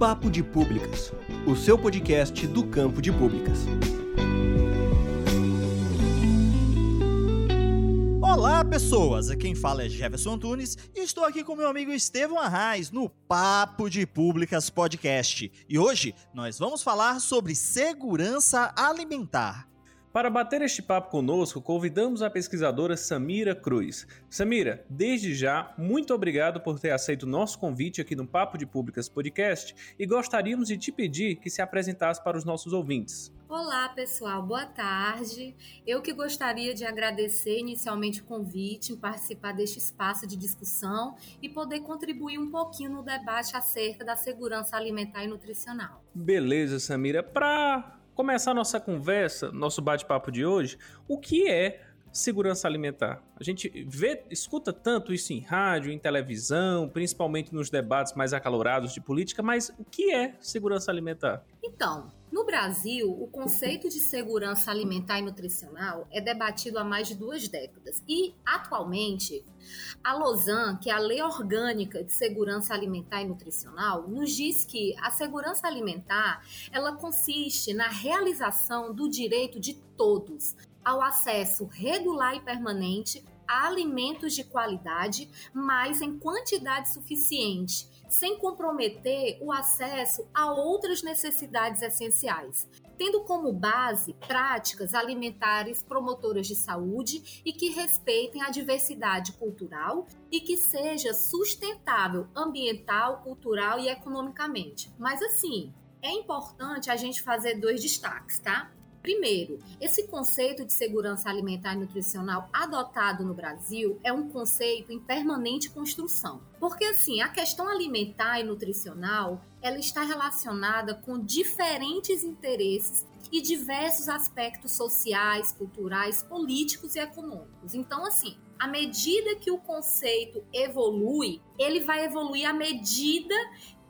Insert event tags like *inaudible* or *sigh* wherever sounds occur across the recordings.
Papo de Públicas, o seu podcast do campo de públicas. Olá, pessoas! Quem fala é Jefferson Antunes e estou aqui com meu amigo Estevão Arraes no Papo de Públicas Podcast. E hoje nós vamos falar sobre segurança alimentar. Para bater este papo conosco, convidamos a pesquisadora Samira Cruz. Samira, desde já, muito obrigado por ter aceito o nosso convite aqui no Papo de Públicas Podcast e gostaríamos de te pedir que se apresentasse para os nossos ouvintes. Olá, pessoal, boa tarde. Eu que gostaria de agradecer inicialmente o convite em participar deste espaço de discussão e poder contribuir um pouquinho no debate acerca da segurança alimentar e nutricional. Beleza, Samira. Para começar nossa conversa, nosso bate-papo de hoje, o que é segurança alimentar? A gente vê, escuta tanto isso em rádio, em televisão, principalmente nos debates mais acalorados de política, mas o que é segurança alimentar? Então, no Brasil, o conceito de segurança alimentar e nutricional é debatido há mais de duas décadas. E, atualmente, a Lausanne, que é a Lei Orgânica de Segurança Alimentar e Nutricional, nos diz que a segurança alimentar ela consiste na realização do direito de todos ao acesso regular e permanente a alimentos de qualidade, mas em quantidade suficiente sem comprometer o acesso a outras necessidades essenciais, tendo como base práticas alimentares promotoras de saúde e que respeitem a diversidade cultural e que seja sustentável ambiental, cultural e economicamente. Mas assim, é importante a gente fazer dois destaques, tá? Primeiro, esse conceito de segurança alimentar e nutricional adotado no Brasil é um conceito em permanente construção. Porque assim, a questão alimentar e nutricional, ela está relacionada com diferentes interesses e diversos aspectos sociais, culturais, políticos e econômicos. Então, assim, à medida que o conceito evolui, ele vai evoluir à medida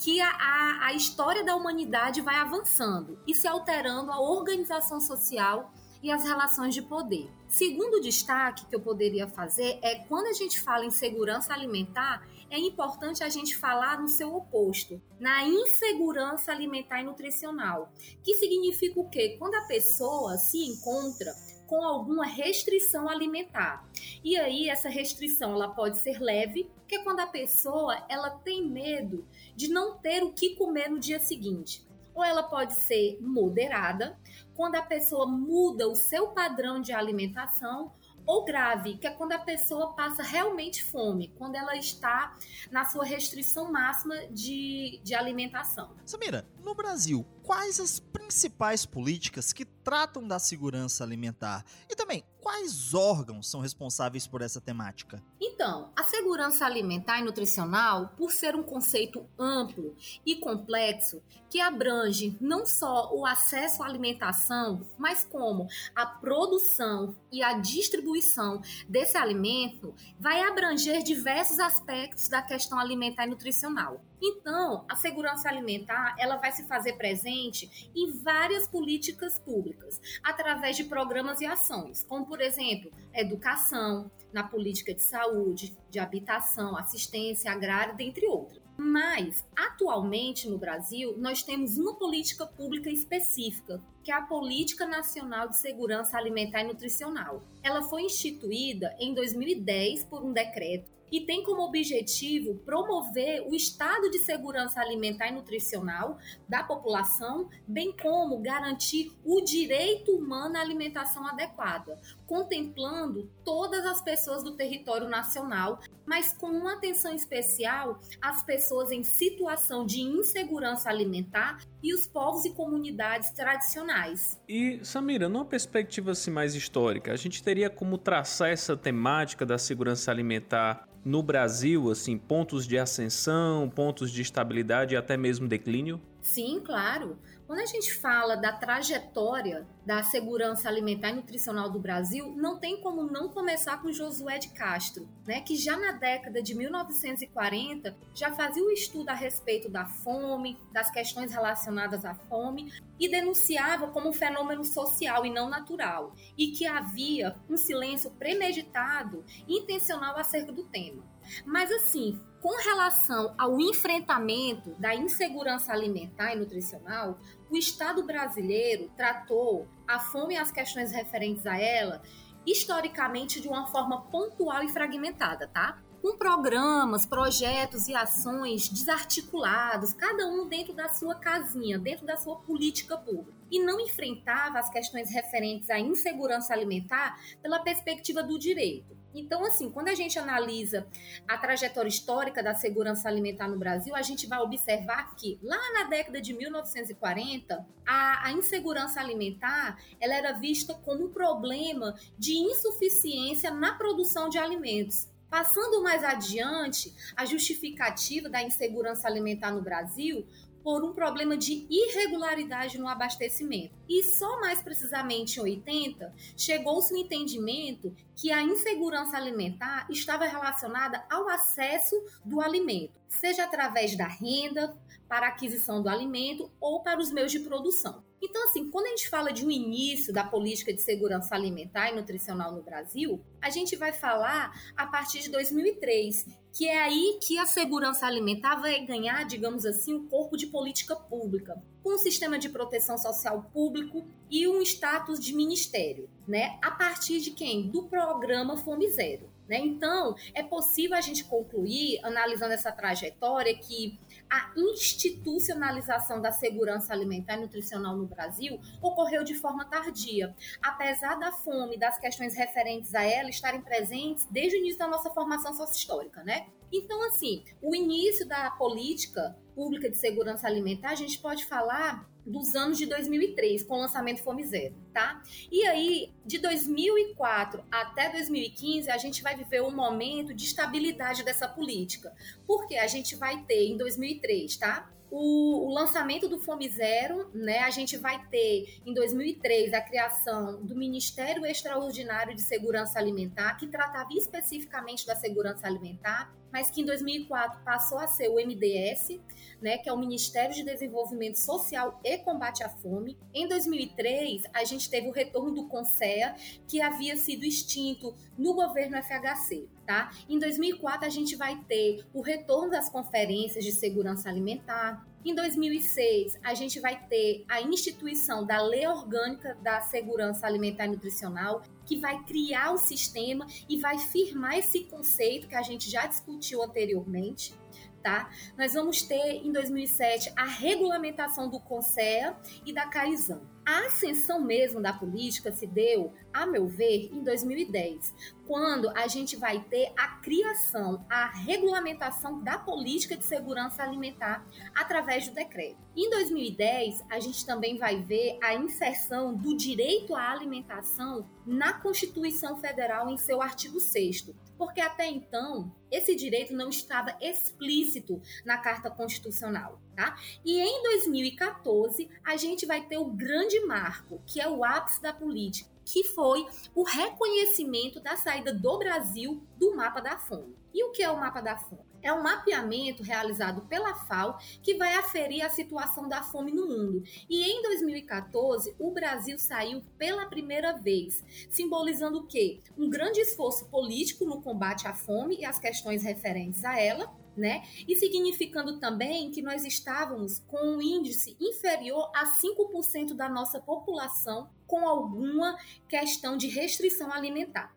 que a, a, a história da humanidade vai avançando e se alterando a organização social e as relações de poder. Segundo destaque que eu poderia fazer é quando a gente fala em segurança alimentar, é importante a gente falar no seu oposto, na insegurança alimentar e nutricional, que significa o quê? Quando a pessoa se encontra com alguma restrição alimentar. E aí essa restrição ela pode ser leve, que é quando a pessoa ela tem medo de não ter o que comer no dia seguinte. Ou ela pode ser moderada, quando a pessoa muda o seu padrão de alimentação ou grave, que é quando a pessoa passa realmente fome, quando ela está na sua restrição máxima de, de alimentação. Samira, no Brasil, quais as principais políticas que tratam da segurança alimentar? E também, quais órgãos são responsáveis por essa temática? Então, a segurança alimentar e nutricional, por ser um conceito amplo e complexo, que abrange não só o acesso à alimentação, mas como a produção e a distribuição desse alimento, vai abranger diversos aspectos da questão alimentar e nutricional. Então, a segurança alimentar, ela vai se fazer presente em várias políticas públicas, através de programas e ações, como por exemplo, educação, na política de saúde, de habitação, assistência agrária, dentre outras. Mas, atualmente no Brasil, nós temos uma política pública específica, que é a Política Nacional de Segurança Alimentar e Nutricional. Ela foi instituída em 2010 por um decreto e tem como objetivo promover o estado de segurança alimentar e nutricional da população, bem como garantir o direito humano à alimentação adequada, contemplando todas as pessoas do território nacional, mas com uma atenção especial às pessoas em situação de insegurança alimentar e os povos e comunidades tradicionais. E Samira, numa perspectiva assim mais histórica, a gente teria como traçar essa temática da segurança alimentar no Brasil, assim, pontos de ascensão, pontos de estabilidade e até mesmo declínio? Sim, claro. Quando a gente fala da trajetória da segurança alimentar e nutricional do Brasil, não tem como não começar com Josué de Castro, né, que já na década de 1940 já fazia o estudo a respeito da fome, das questões relacionadas à fome e denunciava como um fenômeno social e não natural, e que havia um silêncio premeditado e intencional acerca do tema. Mas assim, com relação ao enfrentamento da insegurança alimentar e nutricional, o Estado brasileiro tratou a fome e as questões referentes a ela historicamente de uma forma pontual e fragmentada, tá? Com programas, projetos e ações desarticulados, cada um dentro da sua casinha, dentro da sua política pública. E não enfrentava as questões referentes à insegurança alimentar pela perspectiva do direito então, assim, quando a gente analisa a trajetória histórica da segurança alimentar no Brasil, a gente vai observar que lá na década de 1940, a, a insegurança alimentar ela era vista como um problema de insuficiência na produção de alimentos. Passando mais adiante, a justificativa da insegurança alimentar no Brasil por um problema de irregularidade no abastecimento. E só mais precisamente em 80, chegou-se o entendimento que a insegurança alimentar estava relacionada ao acesso do alimento, seja através da renda, para aquisição do alimento ou para os meios de produção. Então, assim, quando a gente fala de um início da política de segurança alimentar e nutricional no Brasil, a gente vai falar a partir de 2003, que é aí que a segurança alimentar vai ganhar, digamos assim, um corpo de política pública, com um sistema de proteção social público e um status de ministério, né? A partir de quem? Do programa Fome Zero. Né? Então, é possível a gente concluir, analisando essa trajetória, que a institucionalização da segurança alimentar e nutricional no Brasil ocorreu de forma tardia, apesar da fome e das questões referentes a ela estarem presentes desde o início da nossa formação sócio-histórica, né? Então, assim, o início da política pública de segurança alimentar, a gente pode falar dos anos de 2003, com o lançamento Fome Zero, tá? E aí, de 2004 até 2015, a gente vai viver um momento de estabilidade dessa política. Porque a gente vai ter, em 2003, tá? O, o, lançamento do Fome Zero, né? A gente vai ter em 2003 a criação do Ministério Extraordinário de Segurança Alimentar, que tratava especificamente da segurança alimentar mas que em 2004 passou a ser o MDS, né, que é o Ministério de Desenvolvimento Social e Combate à Fome. Em 2003, a gente teve o retorno do CONSEA, que havia sido extinto no governo FHC. Tá? Em 2004, a gente vai ter o retorno das conferências de segurança alimentar. Em 2006, a gente vai ter a instituição da Lei Orgânica da Segurança Alimentar e Nutricional, que vai criar o sistema e vai firmar esse conceito que a gente já discutiu anteriormente. Tá? Nós vamos ter em 2007 a regulamentação do CONSEA e da CAISAN. A ascensão mesmo da política se deu, a meu ver, em 2010, quando a gente vai ter a criação, a regulamentação da política de segurança alimentar através do decreto. Em 2010, a gente também vai ver a inserção do direito à alimentação na Constituição Federal em seu artigo 6 porque até então esse direito não estava explícito na Carta Constitucional, tá? E em 2014 a gente vai ter o grande marco, que é o ápice da política, que foi o reconhecimento da saída do Brasil do mapa da fome. E o que é o mapa da fome? É um mapeamento realizado pela FAO que vai aferir a situação da fome no mundo. E em 2014, o Brasil saiu pela primeira vez, simbolizando o quê? Um grande esforço político no combate à fome e às questões referentes a ela, né? E significando também que nós estávamos com um índice inferior a 5% da nossa população com alguma questão de restrição alimentar.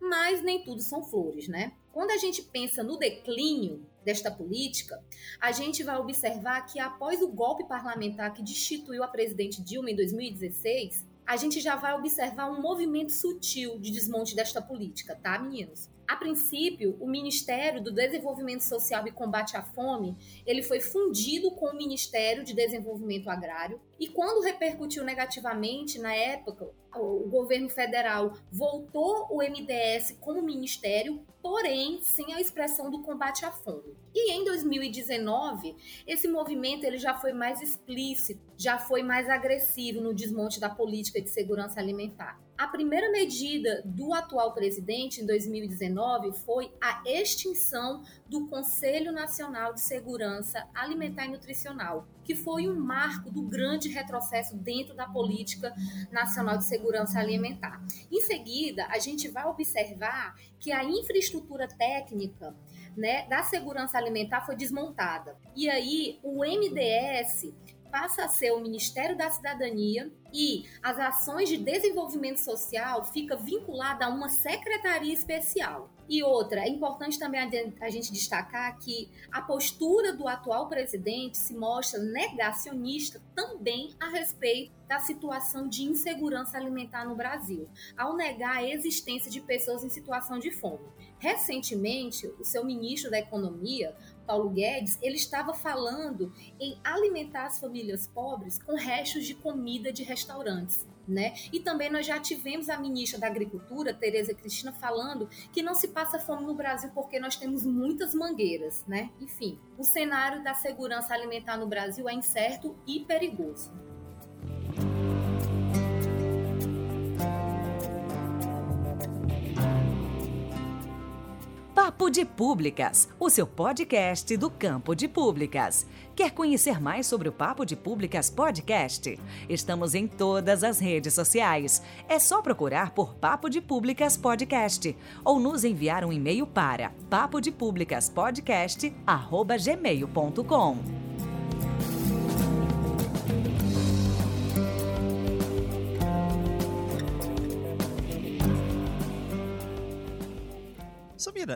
Mas nem tudo são flores, né? Quando a gente pensa no declínio desta política, a gente vai observar que após o golpe parlamentar que destituiu a presidente Dilma em 2016, a gente já vai observar um movimento sutil de desmonte desta política, tá, meninos? A princípio, o Ministério do Desenvolvimento Social e Combate à Fome, ele foi fundido com o Ministério de Desenvolvimento Agrário E quando repercutiu negativamente na época, o governo federal voltou o MDS como ministério, porém sem a expressão do combate à fome. E em 2019, esse movimento ele já foi mais explícito, já foi mais agressivo no desmonte da política de segurança alimentar. A primeira medida do atual presidente em 2019 foi a extinção do Conselho Nacional de Segurança Alimentar e Nutricional, que foi um marco do grande retrocesso dentro da política nacional de segurança alimentar. Em seguida, a gente vai observar que a infraestrutura técnica né, da segurança alimentar foi desmontada. E aí, o MDS passa a ser o Ministério da Cidadania e as ações de desenvolvimento social fica vinculada a uma secretaria especial. E outra, é importante também a gente destacar que a postura do atual presidente se mostra negacionista também a respeito da situação de insegurança alimentar no Brasil, ao negar a existência de pessoas em situação de fome. Recentemente, o seu ministro da Economia, Paulo Guedes, ele estava falando em alimentar as famílias pobres com restos de comida de restaurantes. Né? E também nós já tivemos a ministra da Agricultura, Tereza Cristina, falando que não se passa fome no Brasil porque nós temos muitas mangueiras, né? Enfim, o cenário da segurança alimentar no Brasil é incerto e perigoso. Papo de Públicas, o seu podcast do campo de públicas. Quer conhecer mais sobre o Papo de Públicas Podcast? Estamos em todas as redes sociais. É só procurar por Papo de Públicas Podcast ou nos enviar um e-mail para papodepublicaspodcast@gmail.com.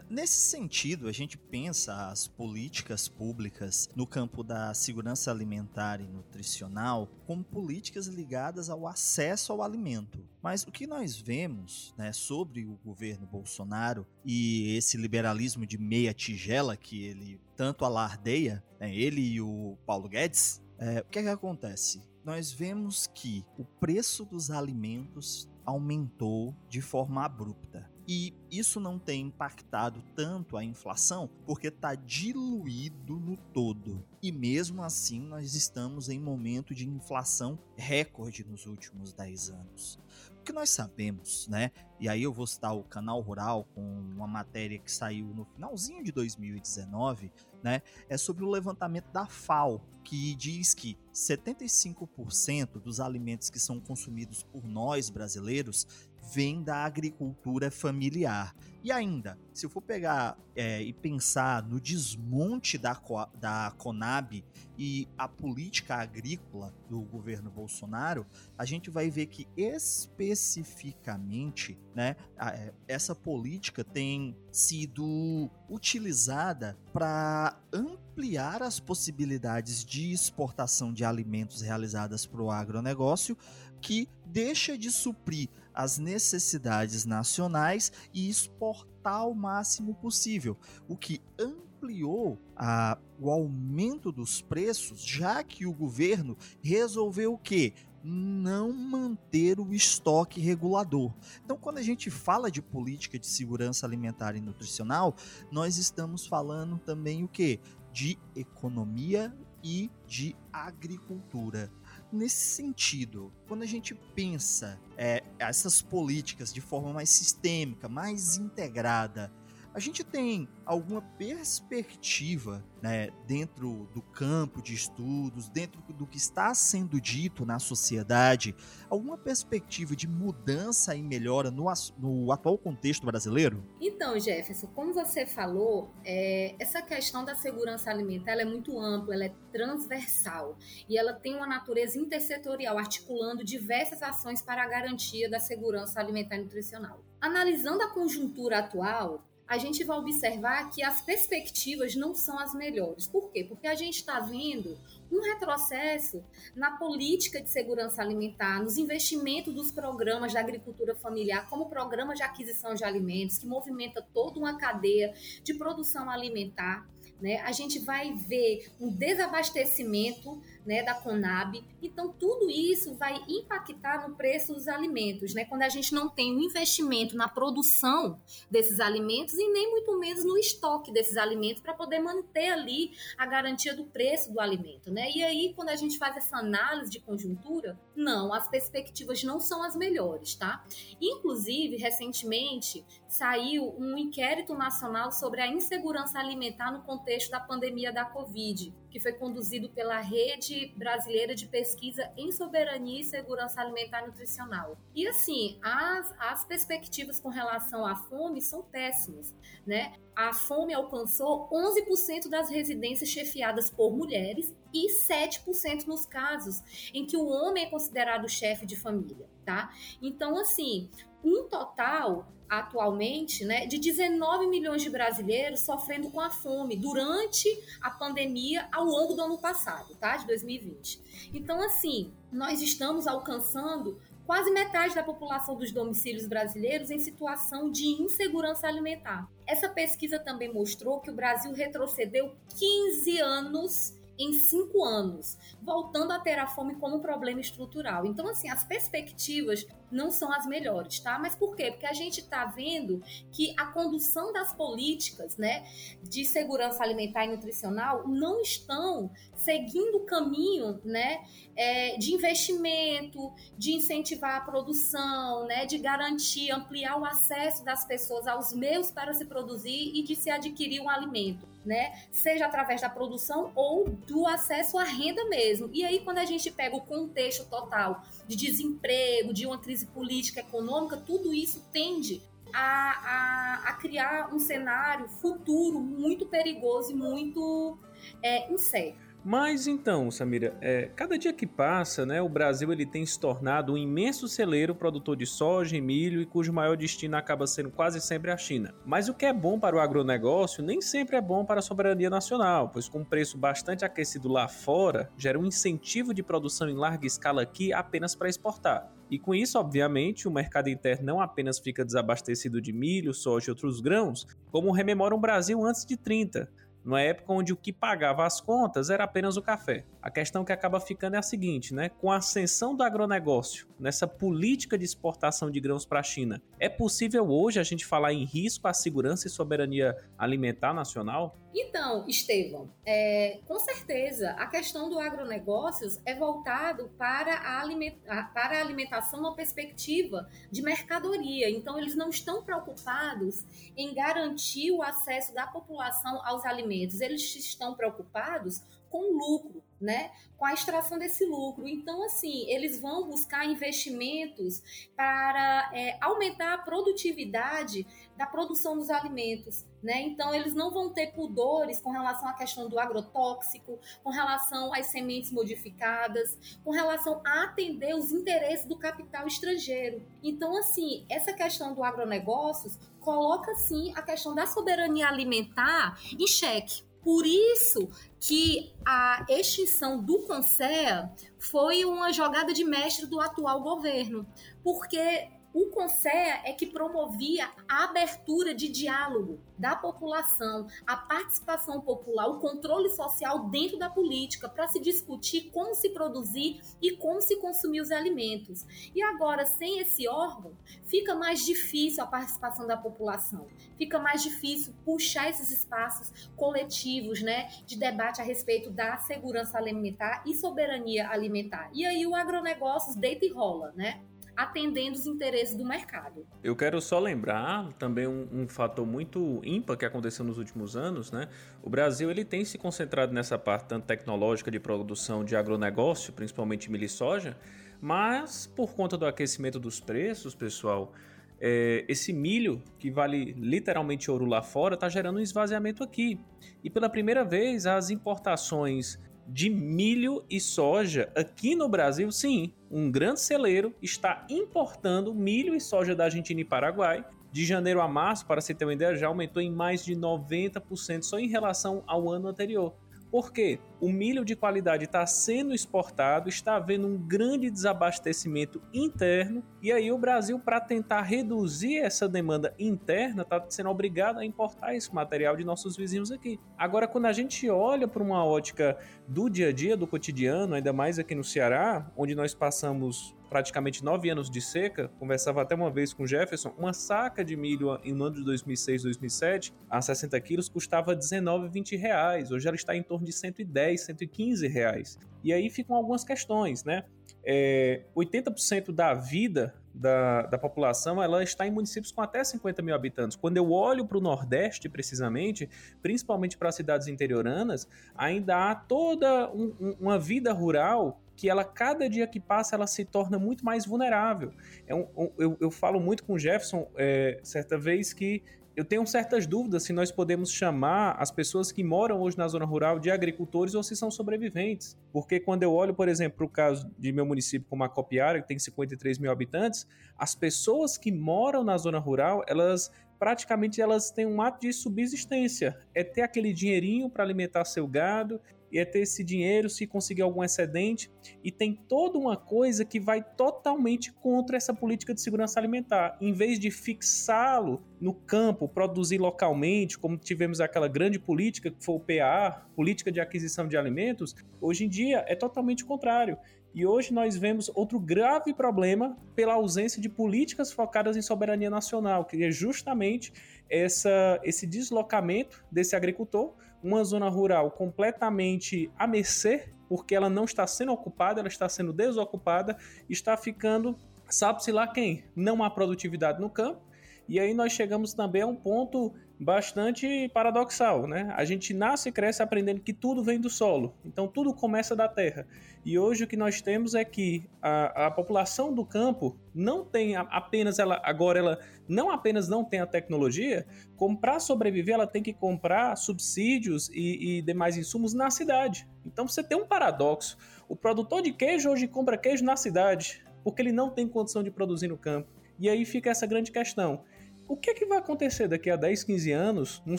Nesse sentido, a gente pensa as políticas públicas no campo da segurança alimentar e nutricional como políticas ligadas ao acesso ao alimento. Mas o que nós vemos né, sobre o governo Bolsonaro e esse liberalismo de meia tigela que ele tanto alardeia, né, ele e o Paulo Guedes, é, o que, é que acontece? Nós vemos que o preço dos alimentos aumentou de forma abrupta. E isso não tem impactado tanto a inflação porque está diluído no todo. E mesmo assim, nós estamos em momento de inflação recorde nos últimos 10 anos. O que nós sabemos, né? E aí eu vou citar o Canal Rural com uma matéria que saiu no finalzinho de 2019, né? É sobre o levantamento da FAO, que diz que 75% dos alimentos que são consumidos por nós brasileiros vem da agricultura familiar. E ainda, se eu for pegar é, e pensar no desmonte da, da Conab e a política agrícola do governo Bolsonaro, a gente vai ver que especificamente né, é, essa política tem sido utilizada para ampliar as possibilidades de exportação de alimentos realizadas para o agronegócio, que deixa de suprir as necessidades nacionais e exportar o máximo possível, o que ampliou a, o aumento dos preços, já que o governo resolveu o quê? não manter o estoque regulador. Então, quando a gente fala de política de segurança alimentar e nutricional, nós estamos falando também o que? De economia e de agricultura nesse sentido, quando a gente pensa é, essas políticas de forma mais sistêmica, mais integrada, a gente tem alguma perspectiva né, dentro do campo de estudos, dentro do que está sendo dito na sociedade, alguma perspectiva de mudança e melhora no, no atual contexto brasileiro? Então, Jefferson, como você falou, é, essa questão da segurança alimentar é muito ampla, ela é transversal e ela tem uma natureza intersetorial, articulando diversas ações para a garantia da segurança alimentar e nutricional. Analisando a conjuntura atual, a gente vai observar que as perspectivas não são as melhores. Por quê? Porque a gente está vendo um retrocesso na política de segurança alimentar, nos investimentos dos programas da agricultura familiar, como programas de aquisição de alimentos, que movimenta toda uma cadeia de produção alimentar. Né? A gente vai ver um desabastecimento né, da Conab. Então, tudo isso vai impactar no preço dos alimentos, né? Quando a gente não tem um investimento na produção desses alimentos e nem muito menos no estoque desses alimentos para poder manter ali a garantia do preço do alimento, né? E aí, quando a gente faz essa análise de conjuntura, não, as perspectivas não são as melhores, tá? Inclusive, recentemente saiu um inquérito nacional sobre a insegurança alimentar no contexto da pandemia da Covid, que foi conduzido pela Rede Brasileira de Pesquisa em Soberania e Segurança Alimentar e Nutricional. E assim, as, as perspectivas com relação à fome são péssimas, né? A fome alcançou 11% das residências chefiadas por mulheres e 7% nos casos em que o homem é considerado chefe de família, tá? Então, assim, um total atualmente né, de 19 milhões de brasileiros sofrendo com a fome durante a pandemia ao longo do ano passado, tá? De 2020. Então, assim, nós estamos alcançando quase metade da população dos domicílios brasileiros em situação de insegurança alimentar. Essa pesquisa também mostrou que o Brasil retrocedeu 15 anos em cinco anos, voltando a ter a fome como problema estrutural. Então, assim, as perspectivas não são as melhores, tá? Mas por quê? Porque a gente está vendo que a condução das políticas, né, de segurança alimentar e nutricional não estão seguindo o caminho, né, é, de investimento, de incentivar a produção, né, de garantir, ampliar o acesso das pessoas aos meios para se produzir e de se adquirir um alimento, né, seja através da produção ou do acesso à renda mesmo. E aí, quando a gente pega o contexto total de desemprego, de uma crise política, econômica, tudo isso tende a, a, a criar um cenário futuro muito perigoso e muito é, incerto. Mas então, Samira, é, cada dia que passa, né, o Brasil ele tem se tornado um imenso celeiro produtor de soja e milho e cujo maior destino acaba sendo quase sempre a China. Mas o que é bom para o agronegócio nem sempre é bom para a soberania nacional, pois com um preço bastante aquecido lá fora, gera um incentivo de produção em larga escala aqui apenas para exportar. E com isso, obviamente, o mercado interno não apenas fica desabastecido de milho, soja e outros grãos, como rememora o Brasil antes de 30 numa época onde o que pagava as contas era apenas o café. A questão que acaba ficando é a seguinte, né? Com a ascensão do agronegócio, nessa política de exportação de grãos para a China, é possível hoje a gente falar em risco à segurança e soberania alimentar nacional? Então, Estevão, é, com certeza a questão do agronegócios é voltado para a, para a alimentação numa perspectiva de mercadoria. Então, eles não estão preocupados em garantir o acesso da população aos alimentos. Eles estão preocupados com lucro, né? Com a extração desse lucro. Então, assim, eles vão buscar investimentos para é, aumentar a produtividade da produção dos alimentos, né? Então, eles não vão ter pudores com relação à questão do agrotóxico, com relação às sementes modificadas, com relação a atender os interesses do capital estrangeiro. Então, assim, essa questão do agronegócios coloca, sim, a questão da soberania alimentar em xeque. Por isso que a extinção do CONSEA foi uma jogada de mestre do atual governo, porque o CONSEA é que promovia a abertura de diálogo da população, a participação popular, o controle social dentro da política para se discutir como se produzir e como se consumir os alimentos. E agora, sem esse órgão, fica mais difícil a participação da população, fica mais difícil puxar esses espaços coletivos, né, de debate a respeito da segurança alimentar e soberania alimentar. E aí o agronegócios deita e rola, né? Atendendo os interesses do mercado. Eu quero só lembrar também um, um, fator muito ímpar que aconteceu nos últimos anos, né? O Brasil ele tem se concentrado nessa parte tanto tecnológica de produção de agronegócio, principalmente milho e soja, mas por conta do aquecimento dos preços, pessoal, é, esse milho, que vale literalmente ouro lá fora, está gerando um esvaziamento aqui. E pela primeira vez, as importações de milho e soja aqui no Brasil, sim, um grande celeiro está importando milho e soja da Argentina e Paraguai. De janeiro a março, para se ter uma ideia, já aumentou em mais de 90% só em relação ao ano anterior. Por quê? O milho de qualidade está sendo exportado, está havendo um grande desabastecimento interno, e aí o Brasil, para tentar reduzir essa demanda interna, está sendo obrigado a importar esse material de nossos vizinhos aqui. Agora, quando a gente olha para uma ótica do dia a dia, do cotidiano, ainda mais aqui no Ceará, onde nós passamos praticamente nove anos de seca, conversava até uma vez com o Jefferson, uma saca de milho no ano de 2006, 2007, a 60 quilos, custava 19, 20 reais. Hoje ela está em torno de 110, 115 reais. E aí ficam algumas questões, né? É, 80% da vida da, da população ela está em municípios com até 50 mil habitantes. Quando eu olho para o Nordeste, precisamente, principalmente para as cidades interioranas, ainda há toda um, um, uma vida rural que ela, cada dia que passa, ela se torna muito mais vulnerável. É um, um, eu, eu, falo muito com o Jefferson, é, certa vez, que eu tenho certas dúvidas se nós podemos chamar as pessoas que moram hoje na zona rural de agricultores ou se são sobreviventes. Porque quando eu olho, por exemplo, o caso de meu município como a Copiara, que tem 53 mil habitantes, as pessoas que moram na zona rural, elas praticamente elas têm um ato de subsistência. É ter aquele dinheirinho para alimentar seu gado, e é ter esse dinheiro se conseguir algum excedente e tem toda uma coisa que vai totalmente contra essa política de segurança alimentar. Em vez de fixá-lo no campo, produzir localmente, como tivemos aquela grande política que foi o PA, política de aquisição de alimentos, hoje em dia é totalmente o contrário. E hoje nós vemos outro grave problema pela ausência de políticas focadas em soberania nacional, que é justamente essa, esse deslocamento desse agricultor uma zona rural completamente a mercê, porque ela não está sendo ocupada, ela está sendo desocupada, está ficando, sabe-se lá quem? Não há produtividade no campo. E aí nós chegamos também a um ponto bastante paradoxal, né? A gente nasce e cresce aprendendo que tudo vem do solo, então tudo começa da terra. E hoje o que nós temos é que a, a população do campo não tem apenas ela agora ela não apenas não tem a tecnologia, como para sobreviver ela tem que comprar subsídios e, e demais insumos na cidade. Então você tem um paradoxo. O produtor de queijo hoje compra queijo na cidade porque ele não tem condição de produzir no campo. E aí fica essa grande questão o que, é que vai acontecer daqui a 10, 15 anos, num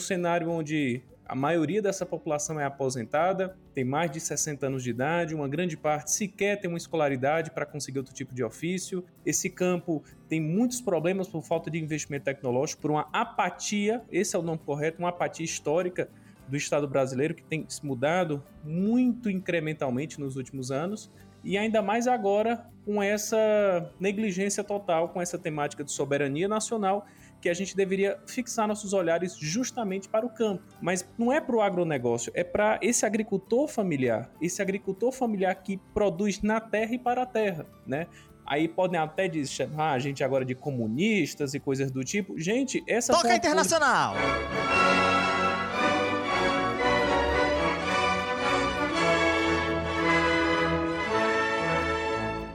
cenário onde a maioria dessa população é aposentada, tem mais de 60 anos de idade, uma grande parte sequer tem uma escolaridade para conseguir outro tipo de ofício. Esse campo tem muitos problemas por falta de investimento tecnológico, por uma apatia, esse é o nome correto, uma apatia histórica do Estado brasileiro que tem se mudado muito incrementalmente nos últimos anos. E ainda mais agora com essa negligência total com essa temática de soberania nacional que a gente deveria fixar nossos olhares justamente para o campo. Mas não é para o agronegócio, é para esse agricultor familiar, esse agricultor familiar que produz na terra e para a terra, né? Aí podem até chamar a gente agora de comunistas e coisas do tipo. Gente, essa. Toca internacional!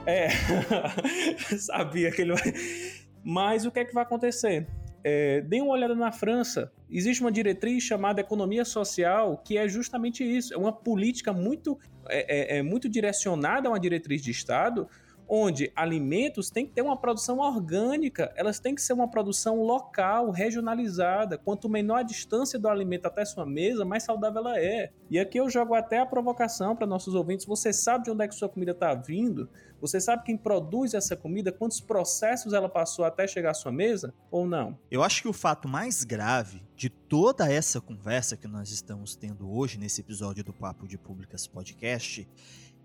É, *laughs* sabia que ele vai. Mas o que é que vai acontecer? É, dê uma olhada na França. Existe uma diretriz chamada economia social, que é justamente isso. É uma política muito, é, é, é muito direcionada a uma diretriz de Estado, onde alimentos têm que ter uma produção orgânica, elas têm que ser uma produção local, regionalizada. Quanto menor a distância do alimento até sua mesa, mais saudável ela é. E aqui eu jogo até a provocação para nossos ouvintes. Você sabe de onde é que sua comida está vindo? Você sabe quem produz essa comida? Quantos processos ela passou até chegar à sua mesa? Ou não? Eu acho que o fato mais grave de toda essa conversa que nós estamos tendo hoje nesse episódio do Papo de Públicas Podcast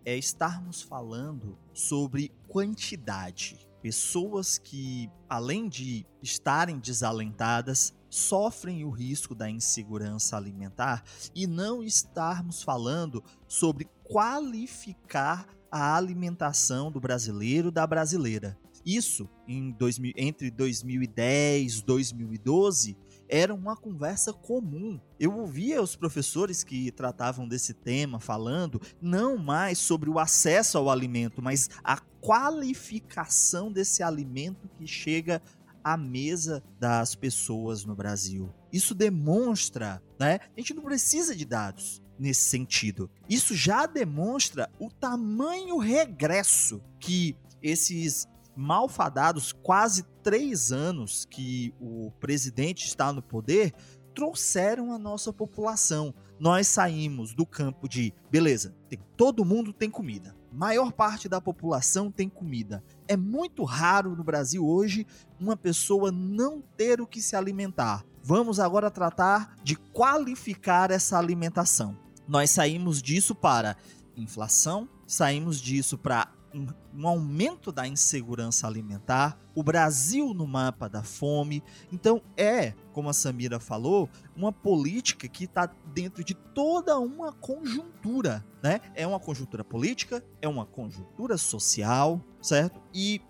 é estarmos falando sobre quantidade. Pessoas que, além de estarem desalentadas, sofrem o risco da insegurança alimentar e não estarmos falando sobre qualificar a alimentação do brasileiro da brasileira. Isso em 2000, entre 2010 e 2012 era uma conversa comum. Eu ouvia os professores que tratavam desse tema falando não mais sobre o acesso ao alimento, mas a qualificação desse alimento que chega à mesa das pessoas no Brasil. Isso demonstra, né? A gente não precisa de dados nesse sentido. Isso já demonstra o tamanho regresso que esses malfadados quase três anos que o presidente está no poder trouxeram à nossa população. Nós saímos do campo de, beleza, tem, todo mundo tem comida, maior parte da população tem comida. É muito raro no Brasil hoje uma pessoa não ter o que se alimentar. Vamos agora tratar de qualificar essa alimentação. Nós saímos disso para inflação, saímos disso para um aumento da insegurança alimentar, o Brasil no mapa da fome. Então é, como a Samira falou, uma política que está dentro de toda uma conjuntura, né? É uma conjuntura política, é uma conjuntura social, certo? E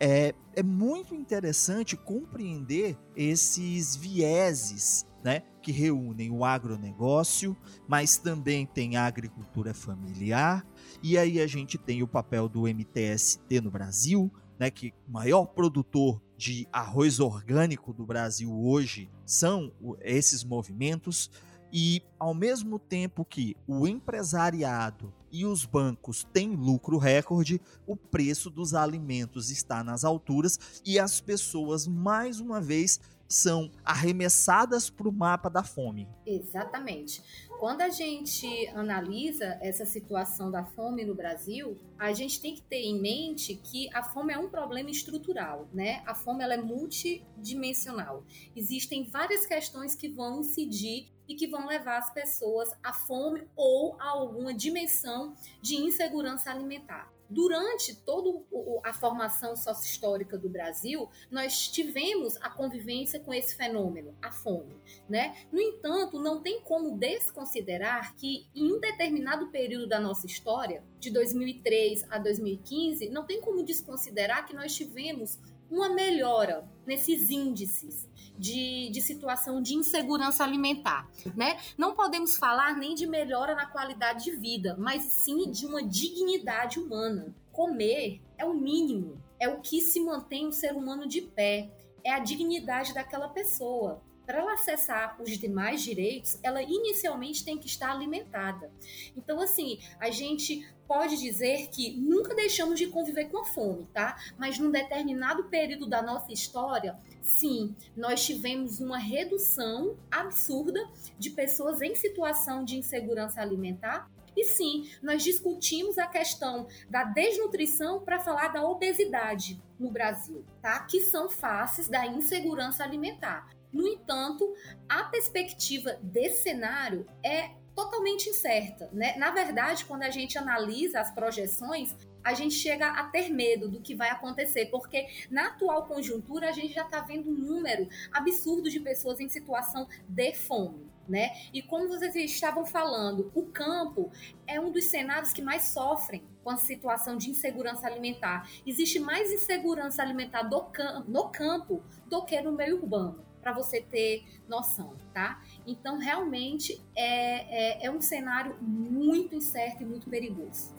é, é muito interessante compreender esses vieses né, que reúnem o agronegócio, mas também tem a agricultura familiar, e aí a gente tem o papel do MTST no Brasil, né, que o maior produtor de arroz orgânico do Brasil hoje são esses movimentos. E ao mesmo tempo que o empresariado e os bancos têm lucro recorde, o preço dos alimentos está nas alturas e as pessoas mais uma vez são arremessadas para o mapa da fome. Exatamente. Quando a gente analisa essa situação da fome no Brasil, a gente tem que ter em mente que a fome é um problema estrutural, né? A fome ela é multidimensional. Existem várias questões que vão incidir e que vão levar as pessoas à fome ou a alguma dimensão de insegurança alimentar. Durante toda a formação sócio-histórica do Brasil, nós tivemos a convivência com esse fenômeno, a fome. Né? No entanto, não tem como desconsiderar que em um determinado período da nossa história, de 2003 a 2015, não tem como desconsiderar que nós tivemos uma melhora nesses índices de, de situação de insegurança alimentar, né? Não podemos falar nem de melhora na qualidade de vida, mas sim de uma dignidade humana. Comer é o mínimo, é o que se mantém o ser humano de pé, é a dignidade daquela pessoa para ela acessar os demais direitos, ela inicialmente tem que estar alimentada. Então, assim, a gente pode dizer que nunca deixamos de conviver com a fome, tá? Mas num determinado período da nossa história, sim, nós tivemos uma redução absurda de pessoas em situação de insegurança alimentar e sim, nós discutimos a questão da desnutrição para falar da obesidade no Brasil, tá? Que são faces da insegurança alimentar. No entanto, a perspectiva desse cenário é totalmente incerta. Né? Na verdade, quando a gente analisa as projeções, a gente chega a ter medo do que vai acontecer, porque na atual conjuntura a gente já está vendo um número absurdo de pessoas em situação de fome. Né? E como vocês estavam falando, o campo é um dos cenários que mais sofrem com a situação de insegurança alimentar. Existe mais insegurança alimentar cam no campo do que no meio urbano para você ter noção, tá? Então, realmente é, é, é um cenário muito incerto e muito perigoso.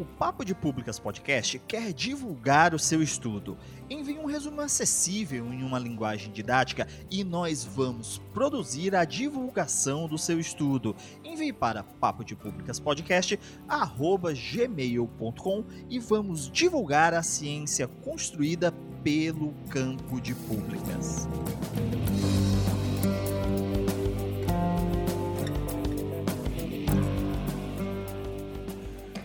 O Papo de Públicas Podcast quer divulgar o seu estudo. Envie um resumo acessível em uma linguagem didática e nós vamos produzir a divulgação do seu estudo. Envie para papo de públicas e vamos divulgar a ciência construída pelo campo de públicas.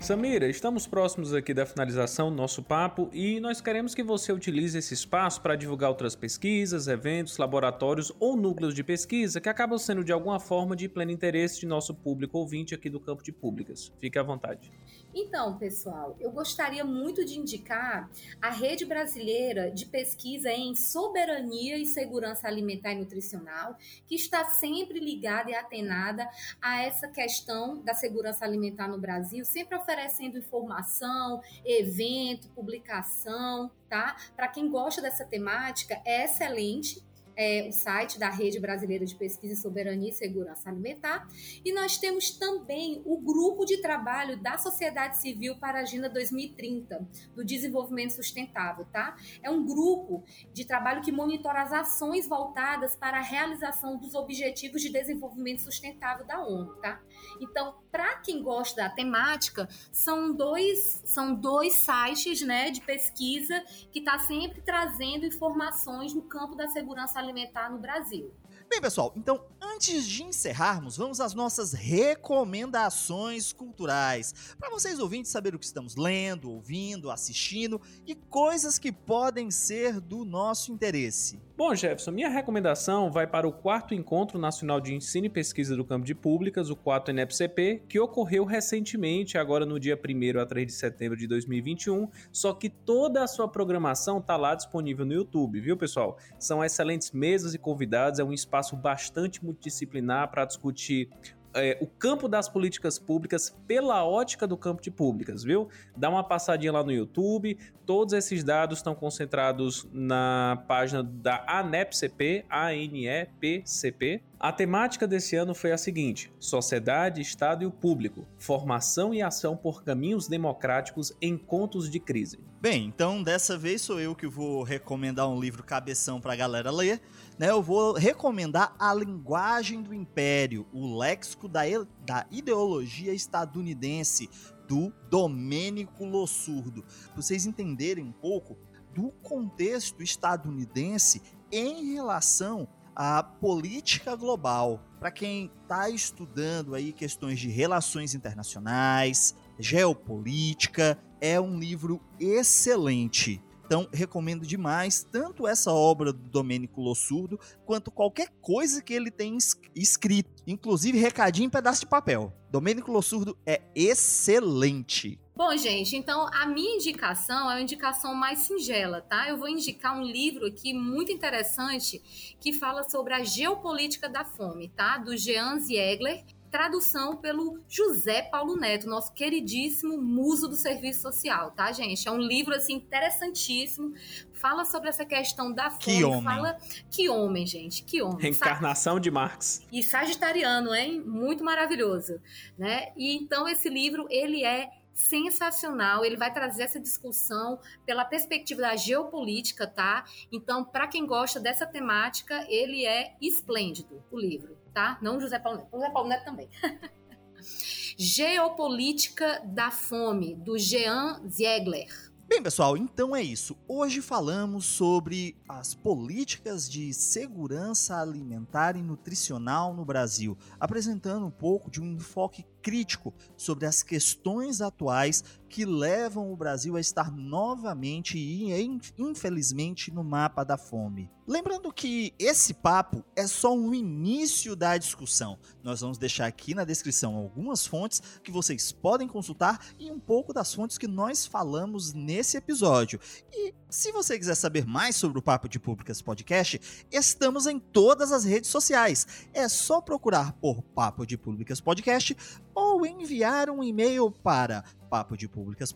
Samira, estamos próximos aqui da finalização do nosso papo e nós queremos que você utilize esse espaço para divulgar outras pesquisas, eventos, laboratórios ou núcleos de pesquisa que acabam sendo de alguma forma de pleno interesse de nosso público ouvinte aqui do campo de públicas. Fique à vontade. Então, pessoal, eu gostaria muito de indicar a Rede Brasileira de Pesquisa em Soberania e Segurança Alimentar e Nutricional, que está sempre ligada e atenada a essa questão da segurança alimentar no Brasil, sempre oferecendo informação, evento, publicação, tá? Para quem gosta dessa temática, é excelente é o site da Rede Brasileira de Pesquisa, Soberania e Segurança Alimentar. E nós temos também o grupo de trabalho da sociedade civil para a Agenda 2030, do desenvolvimento sustentável, tá? É um grupo de trabalho que monitora as ações voltadas para a realização dos objetivos de desenvolvimento sustentável da ONU, tá? Então, para quem gosta da temática, são dois, são dois sites né, de pesquisa que está sempre trazendo informações no campo da segurança alimentar no Brasil. Bem, pessoal, então antes de encerrarmos, vamos às nossas recomendações culturais. Para vocês ouvintes saber o que estamos lendo, ouvindo, assistindo e coisas que podem ser do nosso interesse. Bom, Jefferson, minha recomendação vai para o quarto Encontro Nacional de Ensino e Pesquisa do Campo de Públicas, o 4 NEPCP, que ocorreu recentemente, agora no dia 1 a 3 de setembro de 2021, só que toda a sua programação está lá disponível no YouTube, viu, pessoal? São excelentes mesas e convidados, é um espaço bastante multidisciplinar para discutir é, o campo das políticas públicas pela ótica do campo de públicas, viu? Dá uma passadinha lá no YouTube. Todos esses dados estão concentrados na página da ANEPCP, A-N-E-P-C-P. A temática desse ano foi a seguinte: Sociedade, Estado e o Público. Formação e ação por caminhos democráticos em contos de crise. Bem, então dessa vez sou eu que vou recomendar um livro cabeção para a galera ler né, eu vou recomendar A Linguagem do Império, o léxico da, da ideologia estadunidense, do Domênico Lossurdo. Para vocês entenderem um pouco do contexto estadunidense em relação à política global. Para quem está estudando aí questões de relações internacionais, geopolítica, é um livro excelente. Então, recomendo demais tanto essa obra do Domênico Lossurdo quanto qualquer coisa que ele tem escrito, inclusive recadinho em pedaço de papel. Domênico Lossurdo é excelente. Bom, gente, então a minha indicação é uma indicação mais singela, tá? Eu vou indicar um livro aqui muito interessante que fala sobre a geopolítica da fome, tá? Do Jean Ziegler tradução pelo José Paulo Neto, nosso queridíssimo muso do serviço social, tá, gente? É um livro assim interessantíssimo. Fala sobre essa questão da fome. Que homem. Fala que homem, gente, que homem. Reencarnação de Marx. E sagitariano, hein? Muito maravilhoso, né? E então esse livro ele é sensacional. Ele vai trazer essa discussão pela perspectiva da geopolítica, tá? Então, para quem gosta dessa temática, ele é esplêndido, o livro tá? Não José Paulo Neto. José Paulo Neto também. *laughs* Geopolítica da Fome, do Jean Ziegler. Bem, pessoal, então é isso. Hoje falamos sobre as políticas de segurança alimentar e nutricional no Brasil, apresentando um pouco de um enfoque crítico sobre as questões atuais que levam o Brasil a estar novamente e infelizmente no mapa da fome. Lembrando que esse papo é só um início da discussão. Nós vamos deixar aqui na descrição algumas fontes que vocês podem consultar e um pouco das fontes que nós falamos nesse episódio. E se você quiser saber mais sobre o Papo de Públicas Podcast, estamos em todas as redes sociais. É só procurar por Papo de Públicas Podcast ou enviar um e-mail para papo de públicas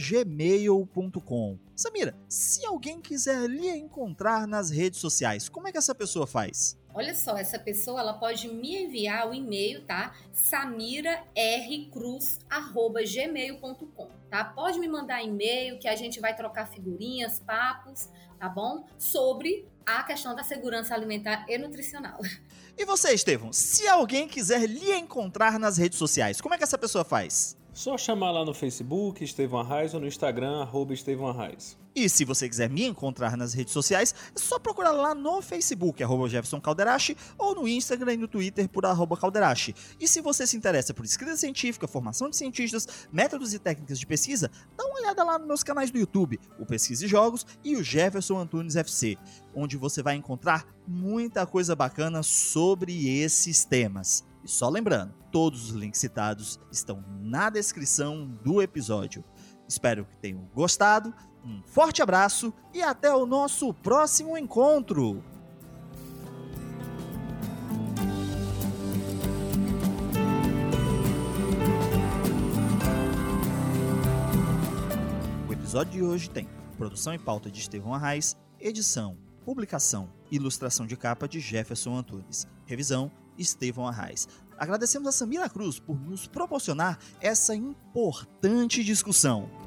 gmail.com. Samira, se alguém quiser lhe encontrar nas redes sociais, como é que essa pessoa faz? Olha só, essa pessoa ela pode me enviar o e-mail, tá? samirarcruz@gmail.com, tá? Pode me mandar e-mail que a gente vai trocar figurinhas, papos, tá bom? Sobre a questão da segurança alimentar e nutricional. E você, Estevão, se alguém quiser lhe encontrar nas redes sociais, como é que essa pessoa faz? Só chamar lá no Facebook, Estevão Arraes, ou no Instagram, arroba Arraes. E se você quiser me encontrar nas redes sociais, é só procurar lá no Facebook, arroba Jefferson Calderache, ou no Instagram e no Twitter por arroba Calderache. E se você se interessa por escrita científica, formação de cientistas, métodos e técnicas de pesquisa, dá uma olhada lá nos meus canais do YouTube, o Pesquisa e Jogos e o Jefferson Antunes FC, onde você vai encontrar muita coisa bacana sobre esses temas. E só lembrando, todos os links citados estão na descrição do episódio. Espero que tenham gostado. Um forte abraço e até o nosso próximo encontro! O episódio de hoje tem produção e pauta de Estevão Arraes, edição publicação, ilustração de capa de Jefferson Antunes. Revisão, Estevão Arraes. Agradecemos a Samira Cruz por nos proporcionar essa importante discussão.